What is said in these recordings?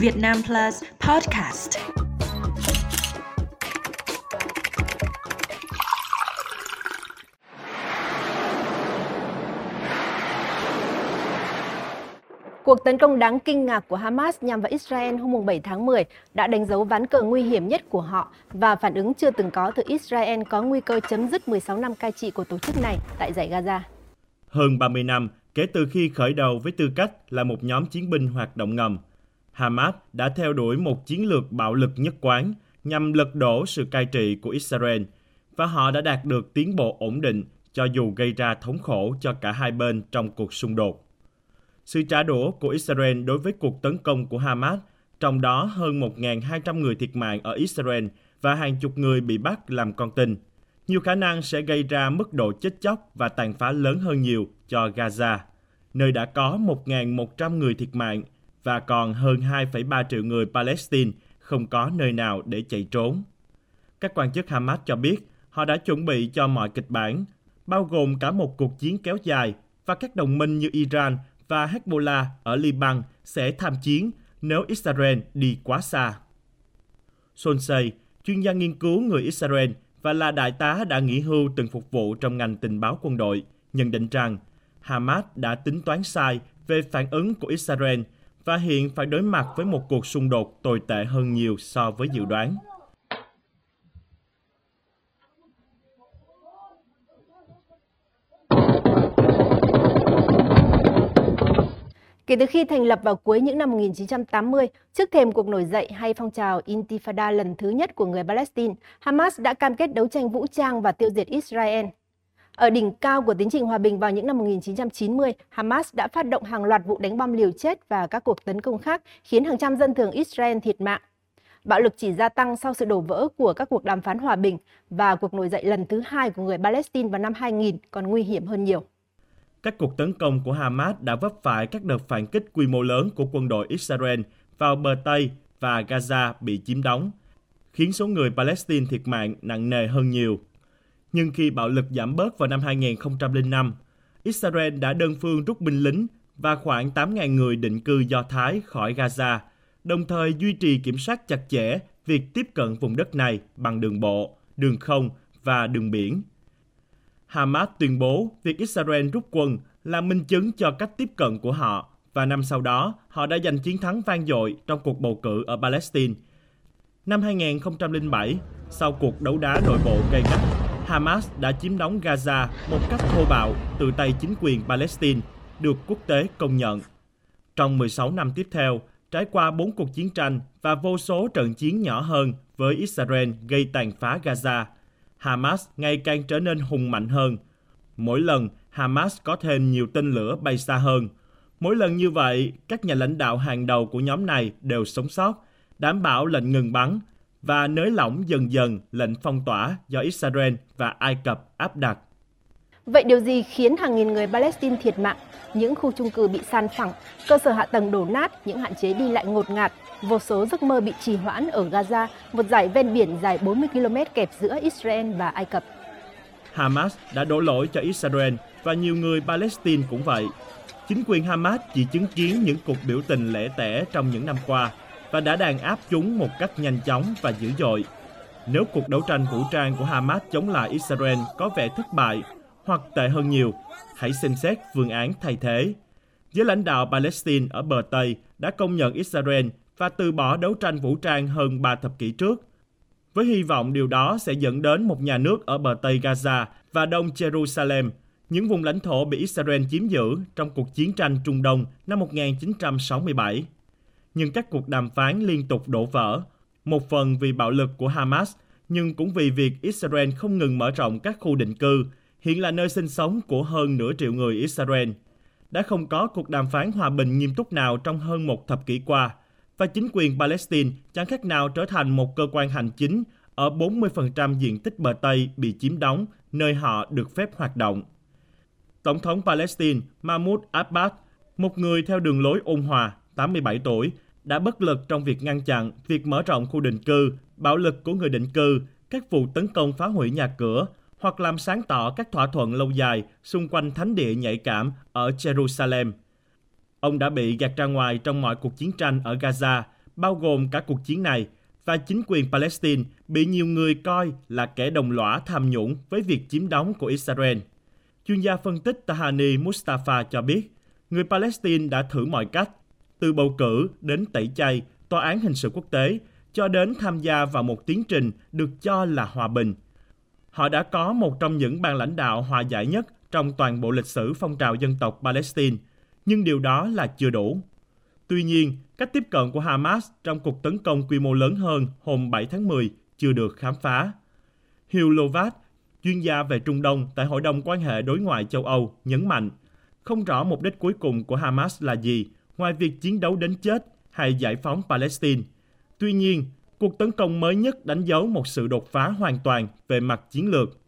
Việt Nam Plus Podcast. Cuộc tấn công đáng kinh ngạc của Hamas nhằm vào Israel hôm 7 tháng 10 đã đánh dấu ván cờ nguy hiểm nhất của họ và phản ứng chưa từng có từ Israel có nguy cơ chấm dứt 16 năm cai trị của tổ chức này tại giải Gaza. Hơn 30 năm kể từ khi khởi đầu với tư cách là một nhóm chiến binh hoạt động ngầm, Hamas đã theo đuổi một chiến lược bạo lực nhất quán nhằm lật đổ sự cai trị của Israel và họ đã đạt được tiến bộ ổn định cho dù gây ra thống khổ cho cả hai bên trong cuộc xung đột. Sự trả đũa của Israel đối với cuộc tấn công của Hamas, trong đó hơn 1.200 người thiệt mạng ở Israel và hàng chục người bị bắt làm con tin, nhiều khả năng sẽ gây ra mức độ chết chóc và tàn phá lớn hơn nhiều cho Gaza, nơi đã có 1.100 người thiệt mạng và còn hơn 2,3 triệu người Palestine không có nơi nào để chạy trốn. Các quan chức Hamas cho biết họ đã chuẩn bị cho mọi kịch bản, bao gồm cả một cuộc chiến kéo dài và các đồng minh như Iran và Hezbollah ở Liban sẽ tham chiến nếu Israel đi quá xa. Sonsei, chuyên gia nghiên cứu người Israel và là đại tá đã nghỉ hưu từng phục vụ trong ngành tình báo quân đội, nhận định rằng Hamas đã tính toán sai về phản ứng của Israel và hiện phải đối mặt với một cuộc xung đột tồi tệ hơn nhiều so với dự đoán. Kể từ khi thành lập vào cuối những năm 1980, trước thềm cuộc nổi dậy hay phong trào Intifada lần thứ nhất của người Palestine, Hamas đã cam kết đấu tranh vũ trang và tiêu diệt Israel. Ở đỉnh cao của tiến trình hòa bình vào những năm 1990, Hamas đã phát động hàng loạt vụ đánh bom liều chết và các cuộc tấn công khác khiến hàng trăm dân thường Israel thiệt mạng. Bạo lực chỉ gia tăng sau sự đổ vỡ của các cuộc đàm phán hòa bình và cuộc nổi dậy lần thứ hai của người Palestine vào năm 2000 còn nguy hiểm hơn nhiều. Các cuộc tấn công của Hamas đã vấp phải các đợt phản kích quy mô lớn của quân đội Israel vào bờ Tây và Gaza bị chiếm đóng, khiến số người Palestine thiệt mạng nặng nề hơn nhiều. Nhưng khi bạo lực giảm bớt vào năm 2005, Israel đã đơn phương rút binh lính và khoảng 8.000 người định cư Do Thái khỏi Gaza, đồng thời duy trì kiểm soát chặt chẽ việc tiếp cận vùng đất này bằng đường bộ, đường không và đường biển. Hamas tuyên bố việc Israel rút quân là minh chứng cho cách tiếp cận của họ và năm sau đó họ đã giành chiến thắng vang dội trong cuộc bầu cử ở Palestine. Năm 2007, sau cuộc đấu đá nội bộ gây gắt, Hamas đã chiếm đóng Gaza một cách thô bạo từ tay chính quyền Palestine, được quốc tế công nhận. Trong 16 năm tiếp theo, trải qua 4 cuộc chiến tranh và vô số trận chiến nhỏ hơn với Israel gây tàn phá Gaza, Hamas ngày càng trở nên hùng mạnh hơn. Mỗi lần, Hamas có thêm nhiều tên lửa bay xa hơn. Mỗi lần như vậy, các nhà lãnh đạo hàng đầu của nhóm này đều sống sót, đảm bảo lệnh ngừng bắn và nới lỏng dần dần lệnh phong tỏa do Israel và Ai Cập áp đặt. Vậy điều gì khiến hàng nghìn người Palestine thiệt mạng? Những khu chung cư bị san phẳng, cơ sở hạ tầng đổ nát, những hạn chế đi lại ngột ngạt, vô số giấc mơ bị trì hoãn ở Gaza, một dải ven biển dài 40 km kẹp giữa Israel và Ai Cập. Hamas đã đổ lỗi cho Israel và nhiều người Palestine cũng vậy. Chính quyền Hamas chỉ chứng kiến những cuộc biểu tình lẻ tẻ trong những năm qua và đã đàn áp chúng một cách nhanh chóng và dữ dội. Nếu cuộc đấu tranh vũ trang của Hamas chống lại Israel có vẻ thất bại hoặc tệ hơn nhiều, hãy xem xét phương án thay thế. Giới lãnh đạo Palestine ở bờ Tây đã công nhận Israel và từ bỏ đấu tranh vũ trang hơn 3 thập kỷ trước. Với hy vọng điều đó sẽ dẫn đến một nhà nước ở bờ Tây Gaza và Đông Jerusalem, những vùng lãnh thổ bị Israel chiếm giữ trong cuộc chiến tranh Trung Đông năm 1967. Nhưng các cuộc đàm phán liên tục đổ vỡ, một phần vì bạo lực của Hamas, nhưng cũng vì việc Israel không ngừng mở rộng các khu định cư, hiện là nơi sinh sống của hơn nửa triệu người Israel. Đã không có cuộc đàm phán hòa bình nghiêm túc nào trong hơn một thập kỷ qua – và chính quyền Palestine chẳng khác nào trở thành một cơ quan hành chính ở 40% diện tích bờ Tây bị chiếm đóng, nơi họ được phép hoạt động. Tổng thống Palestine Mahmoud Abbas, một người theo đường lối ôn hòa, 87 tuổi, đã bất lực trong việc ngăn chặn việc mở rộng khu định cư, bạo lực của người định cư, các vụ tấn công phá hủy nhà cửa hoặc làm sáng tỏ các thỏa thuận lâu dài xung quanh thánh địa nhạy cảm ở Jerusalem – Ông đã bị gạt ra ngoài trong mọi cuộc chiến tranh ở Gaza bao gồm cả cuộc chiến này, và chính quyền Palestine bị nhiều người coi là kẻ đồng lõa tham nhũng với việc chiếm đóng của Israel. Chuyên gia phân tích Tahani Mustafa cho biết, người Palestine đã thử mọi cách, từ bầu cử đến tẩy chay, tòa án hình sự quốc tế, cho đến tham gia vào một tiến trình được cho là hòa bình. Họ đã có một trong những ban lãnh đạo hòa giải nhất trong toàn bộ lịch sử phong trào dân tộc Palestine, nhưng điều đó là chưa đủ. Tuy nhiên, cách tiếp cận của Hamas trong cuộc tấn công quy mô lớn hơn hôm 7 tháng 10 chưa được khám phá. Hugh Lovat, chuyên gia về Trung Đông tại Hội đồng quan hệ đối ngoại châu Âu, nhấn mạnh, không rõ mục đích cuối cùng của Hamas là gì, ngoài việc chiến đấu đến chết hay giải phóng Palestine. Tuy nhiên, cuộc tấn công mới nhất đánh dấu một sự đột phá hoàn toàn về mặt chiến lược.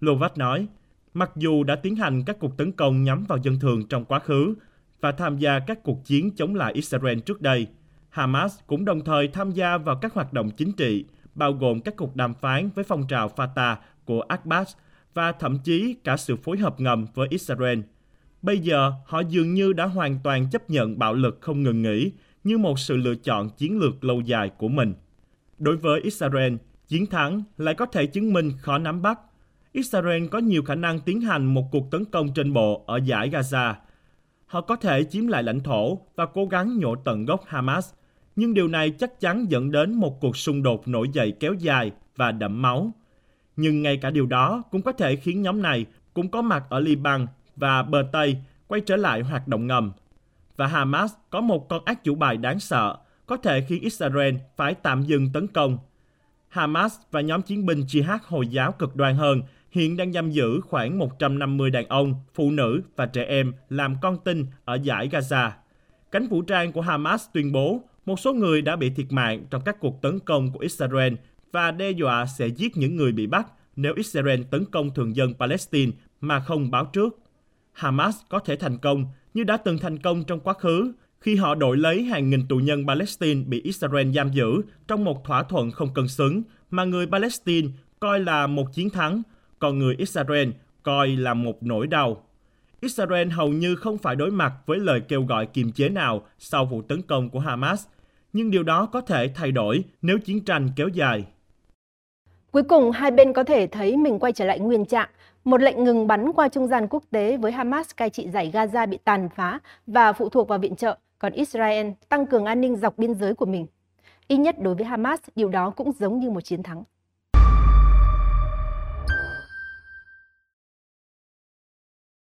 Lovat nói, mặc dù đã tiến hành các cuộc tấn công nhắm vào dân thường trong quá khứ và tham gia các cuộc chiến chống lại Israel trước đây, Hamas cũng đồng thời tham gia vào các hoạt động chính trị, bao gồm các cuộc đàm phán với phong trào Fatah của Abbas và thậm chí cả sự phối hợp ngầm với Israel. Bây giờ, họ dường như đã hoàn toàn chấp nhận bạo lực không ngừng nghỉ như một sự lựa chọn chiến lược lâu dài của mình. Đối với Israel, chiến thắng lại có thể chứng minh khó nắm bắt. Israel có nhiều khả năng tiến hành một cuộc tấn công trên bộ ở giải Gaza. Họ có thể chiếm lại lãnh thổ và cố gắng nhổ tận gốc Hamas, nhưng điều này chắc chắn dẫn đến một cuộc xung đột nổi dậy kéo dài và đẫm máu. Nhưng ngay cả điều đó cũng có thể khiến nhóm này cũng có mặt ở Liban và bờ Tây quay trở lại hoạt động ngầm. Và Hamas có một con ác chủ bài đáng sợ, có thể khiến Israel phải tạm dừng tấn công. Hamas và nhóm chiến binh Jihad Hồi giáo cực đoan hơn hiện đang giam giữ khoảng 150 đàn ông, phụ nữ và trẻ em làm con tin ở giải Gaza. Cánh vũ trang của Hamas tuyên bố một số người đã bị thiệt mạng trong các cuộc tấn công của Israel và đe dọa sẽ giết những người bị bắt nếu Israel tấn công thường dân Palestine mà không báo trước. Hamas có thể thành công như đã từng thành công trong quá khứ khi họ đổi lấy hàng nghìn tù nhân Palestine bị Israel giam giữ trong một thỏa thuận không cân xứng mà người Palestine coi là một chiến thắng, còn người Israel coi là một nỗi đau. Israel hầu như không phải đối mặt với lời kêu gọi kiềm chế nào sau vụ tấn công của Hamas, nhưng điều đó có thể thay đổi nếu chiến tranh kéo dài. Cuối cùng, hai bên có thể thấy mình quay trở lại nguyên trạng. Một lệnh ngừng bắn qua trung gian quốc tế với Hamas cai trị giải Gaza bị tàn phá và phụ thuộc vào viện trợ, còn Israel tăng cường an ninh dọc biên giới của mình. Ít nhất đối với Hamas, điều đó cũng giống như một chiến thắng.